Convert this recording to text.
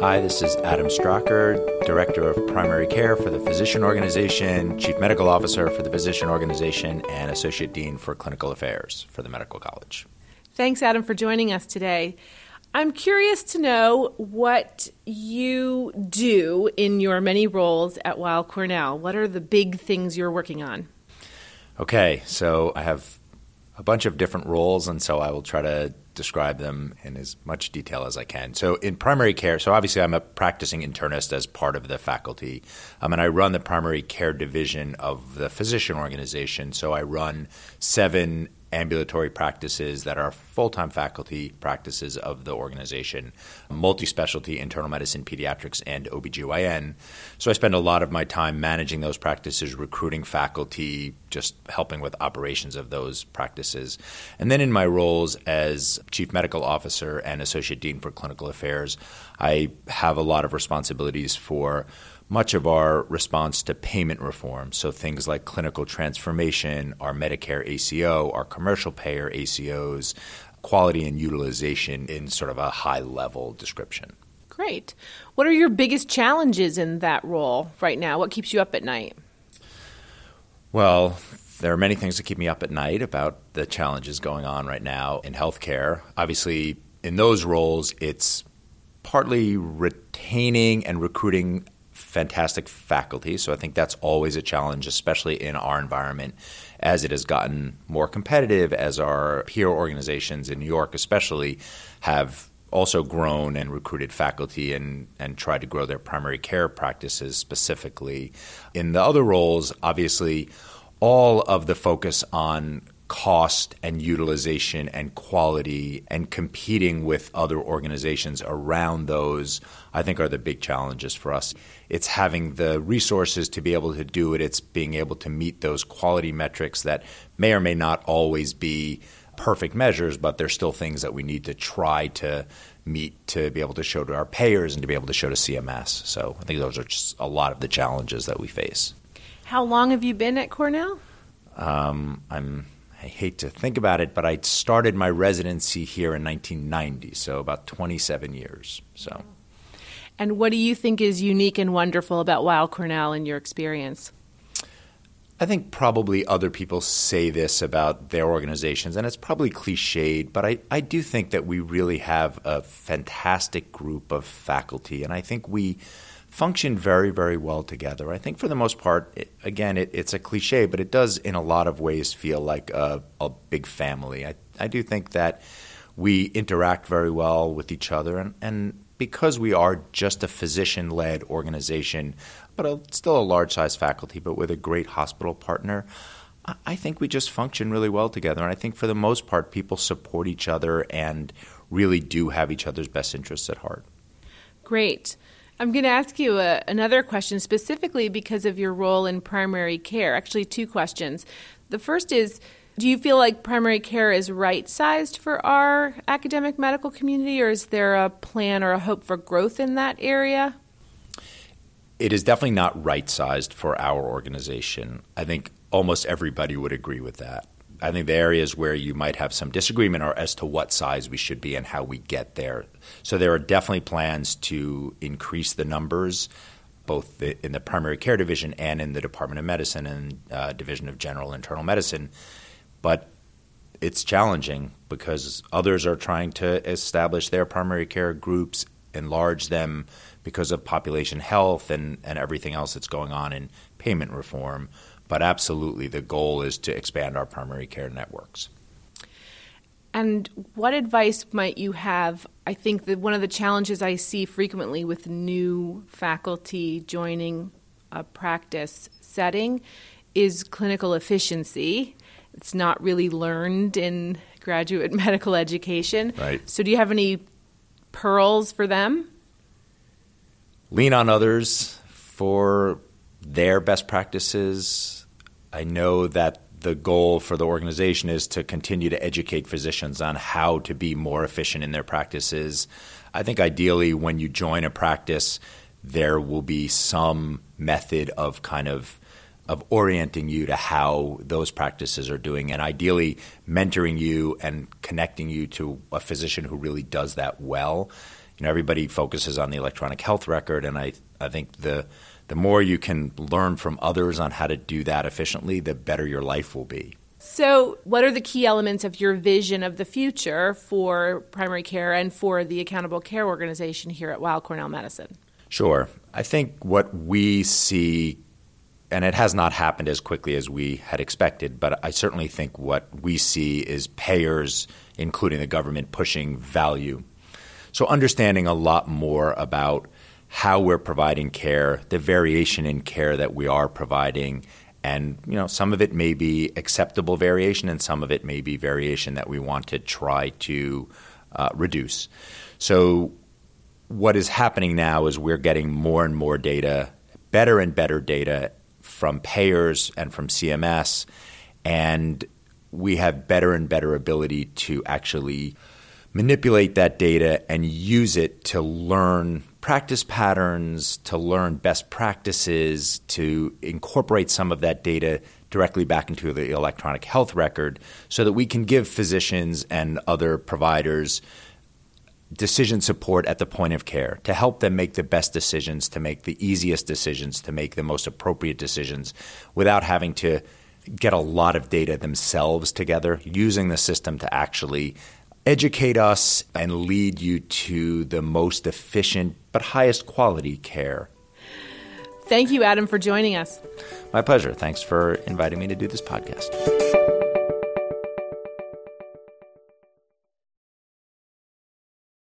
Hi, this is Adam Stracher, Director of Primary Care for the Physician Organization, Chief Medical Officer for the Physician Organization, and Associate Dean for Clinical Affairs for the Medical College. Thanks, Adam, for joining us today. I'm curious to know what you do in your many roles at Weill Cornell. What are the big things you're working on? Okay, so I have a bunch of different roles, and so I will try to describe them in as much detail as I can. So, in primary care, so obviously I'm a practicing internist as part of the faculty, um, and I run the primary care division of the physician organization. So, I run seven ambulatory practices that are full time faculty practices of the organization, multi specialty internal medicine, pediatrics, and OBGYN. So I spend a lot of my time managing those practices, recruiting faculty, just helping with operations of those practices. And then in my roles as Chief Medical Officer and Associate Dean for Clinical Affairs, I have a lot of responsibilities for much of our response to payment reform. So things like clinical transformation, our Medicare ACO, our commercial payer ACOs, quality and utilization in sort of a high level description. Great. What are your biggest challenges in that role right now? What keeps you up at night? Well, there are many things that keep me up at night about the challenges going on right now in healthcare. Obviously, in those roles, it's partly retaining and recruiting fantastic faculty. So I think that's always a challenge, especially in our environment, as it has gotten more competitive, as our peer organizations in New York, especially, have also grown and recruited faculty and, and tried to grow their primary care practices specifically. In the other roles, obviously, all of the focus on cost and utilization and quality and competing with other organizations around those, I think are the big challenges for us. It's having the resources to be able to do it, it's being able to meet those quality metrics that may or may not always be perfect measures, but they're still things that we need to try to meet to be able to show to our payers and to be able to show to CMS. So I think those are just a lot of the challenges that we face. How long have you been at Cornell? Um, I'm I hate to think about it, but I started my residency here in 1990, so about 27 years. So. And what do you think is unique and wonderful about Weill Cornell in your experience? I think probably other people say this about their organizations, and it's probably cliched, but I, I do think that we really have a fantastic group of faculty, and I think we function very, very well together. I think for the most part, it, again, it, it's a cliche, but it does in a lot of ways feel like a, a big family. I, I do think that we interact very well with each other, and, and because we are just a physician led organization, but a, still a large size faculty, but with a great hospital partner. I think we just function really well together. And I think for the most part, people support each other and really do have each other's best interests at heart. Great. I'm going to ask you a, another question specifically because of your role in primary care. Actually, two questions. The first is Do you feel like primary care is right sized for our academic medical community, or is there a plan or a hope for growth in that area? It is definitely not right sized for our organization. I think almost everybody would agree with that. I think the areas where you might have some disagreement are as to what size we should be and how we get there. So there are definitely plans to increase the numbers, both in the primary care division and in the Department of Medicine and uh, Division of General Internal Medicine. But it's challenging because others are trying to establish their primary care groups, enlarge them because of population health and, and everything else that's going on in payment reform. But absolutely, the goal is to expand our primary care networks. And what advice might you have? I think that one of the challenges I see frequently with new faculty joining a practice setting is clinical efficiency. It's not really learned in graduate medical education. Right. So, do you have any pearls for them? Lean on others for their best practices, I know that the goal for the organization is to continue to educate physicians on how to be more efficient in their practices. I think ideally, when you join a practice, there will be some method of kind of of orienting you to how those practices are doing and ideally mentoring you and connecting you to a physician who really does that well. You know, everybody focuses on the electronic health record, and I, I think the the more you can learn from others on how to do that efficiently, the better your life will be. So, what are the key elements of your vision of the future for primary care and for the accountable care organization here at Weill Cornell Medicine? Sure. I think what we see, and it has not happened as quickly as we had expected, but I certainly think what we see is payers, including the government, pushing value. So, understanding a lot more about how we're providing care, the variation in care that we are providing, and you know some of it may be acceptable variation, and some of it may be variation that we want to try to uh, reduce. So what is happening now is we're getting more and more data, better and better data from payers and from CMS, and we have better and better ability to actually manipulate that data and use it to learn practice patterns, to learn best practices, to incorporate some of that data directly back into the electronic health record so that we can give physicians and other providers decision support at the point of care to help them make the best decisions, to make the easiest decisions, to make the most appropriate decisions without having to get a lot of data themselves together, using the system to actually educate us and lead you to the most efficient but highest quality care. Thank you, Adam, for joining us. My pleasure. Thanks for inviting me to do this podcast.